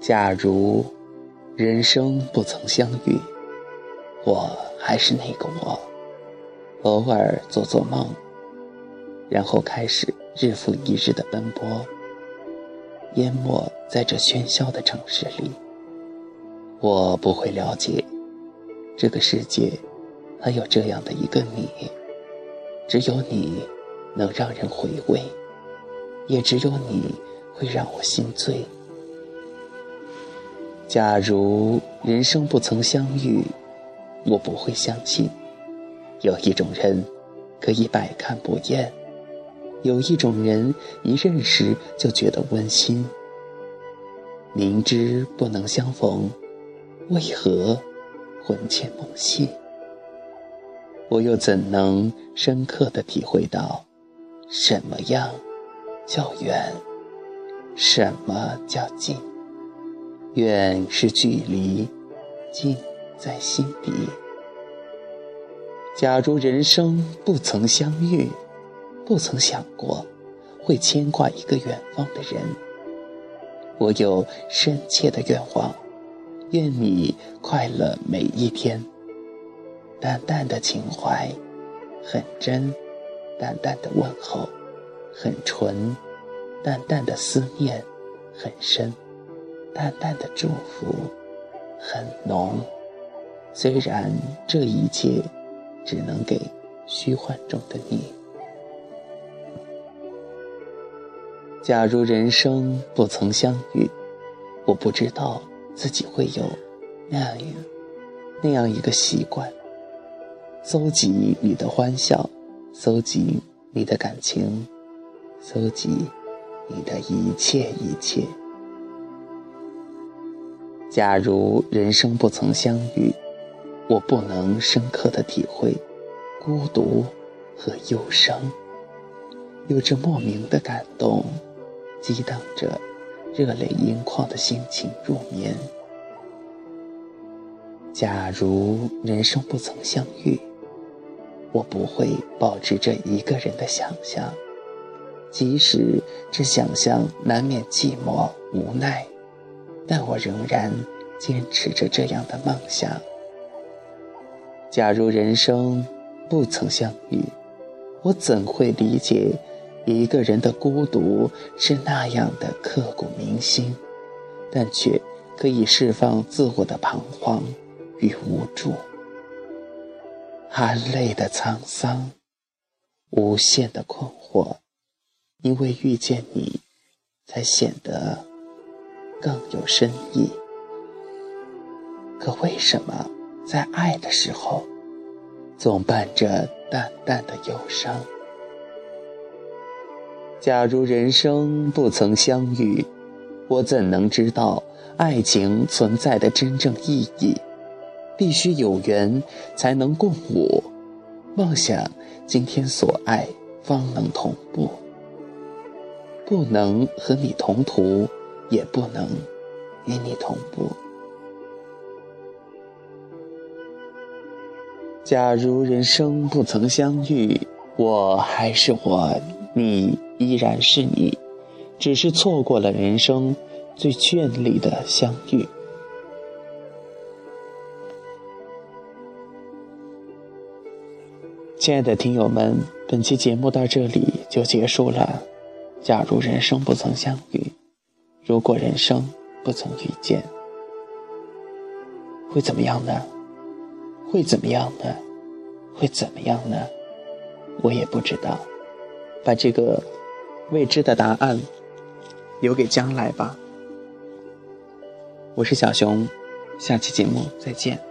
假如人生不曾相遇，我还是那个我，偶尔做做梦，然后开始日复一日的奔波，淹没在这喧嚣的城市里。我不会了解，这个世界还有这样的一个你，只有你能让人回味，也只有你会让我心醉。假如人生不曾相遇，我不会相信，有一种人可以百看不厌，有一种人一认识就觉得温馨。明知不能相逢，为何魂牵梦系？我又怎能深刻的体会到，什么样叫远，什么叫近？远是距离，近在心底。假如人生不曾相遇，不曾想过会牵挂一个远方的人，我有深切的愿望，愿你快乐每一天。淡淡的情怀，很真；淡淡的问候，很纯；淡淡的思念，很深。淡淡的祝福很浓，虽然这一切只能给虚幻中的你。假如人生不曾相遇，我不知道自己会有那样那样一个习惯：搜集你的欢笑，搜集你的感情，搜集你的一切一切。假如人生不曾相遇，我不能深刻的体会孤独和忧伤，有着莫名的感动，激荡着热泪盈眶的心情入眠。假如人生不曾相遇，我不会保持着一个人的想象，即使这想象难免寂寞无奈。但我仍然坚持着这样的梦想。假如人生不曾相遇，我怎会理解一个人的孤独是那样的刻骨铭心，但却可以释放自我的彷徨与无助，含泪的沧桑，无限的困惑，因为遇见你，才显得。更有深意。可为什么在爱的时候，总伴着淡淡的忧伤？假如人生不曾相遇，我怎能知道爱情存在的真正意义？必须有缘才能共舞，梦想今天所爱方能同步，不能和你同途。也不能与你同步。假如人生不曾相遇，我还是我，你依然是你，只是错过了人生最绚丽的相遇。亲爱的听友们，本期节目到这里就结束了。假如人生不曾相遇。如果人生不曾遇见，会怎么样呢？会怎么样呢？会怎么样呢？我也不知道。把这个未知的答案留给将来吧。我是小熊，下期节目再见。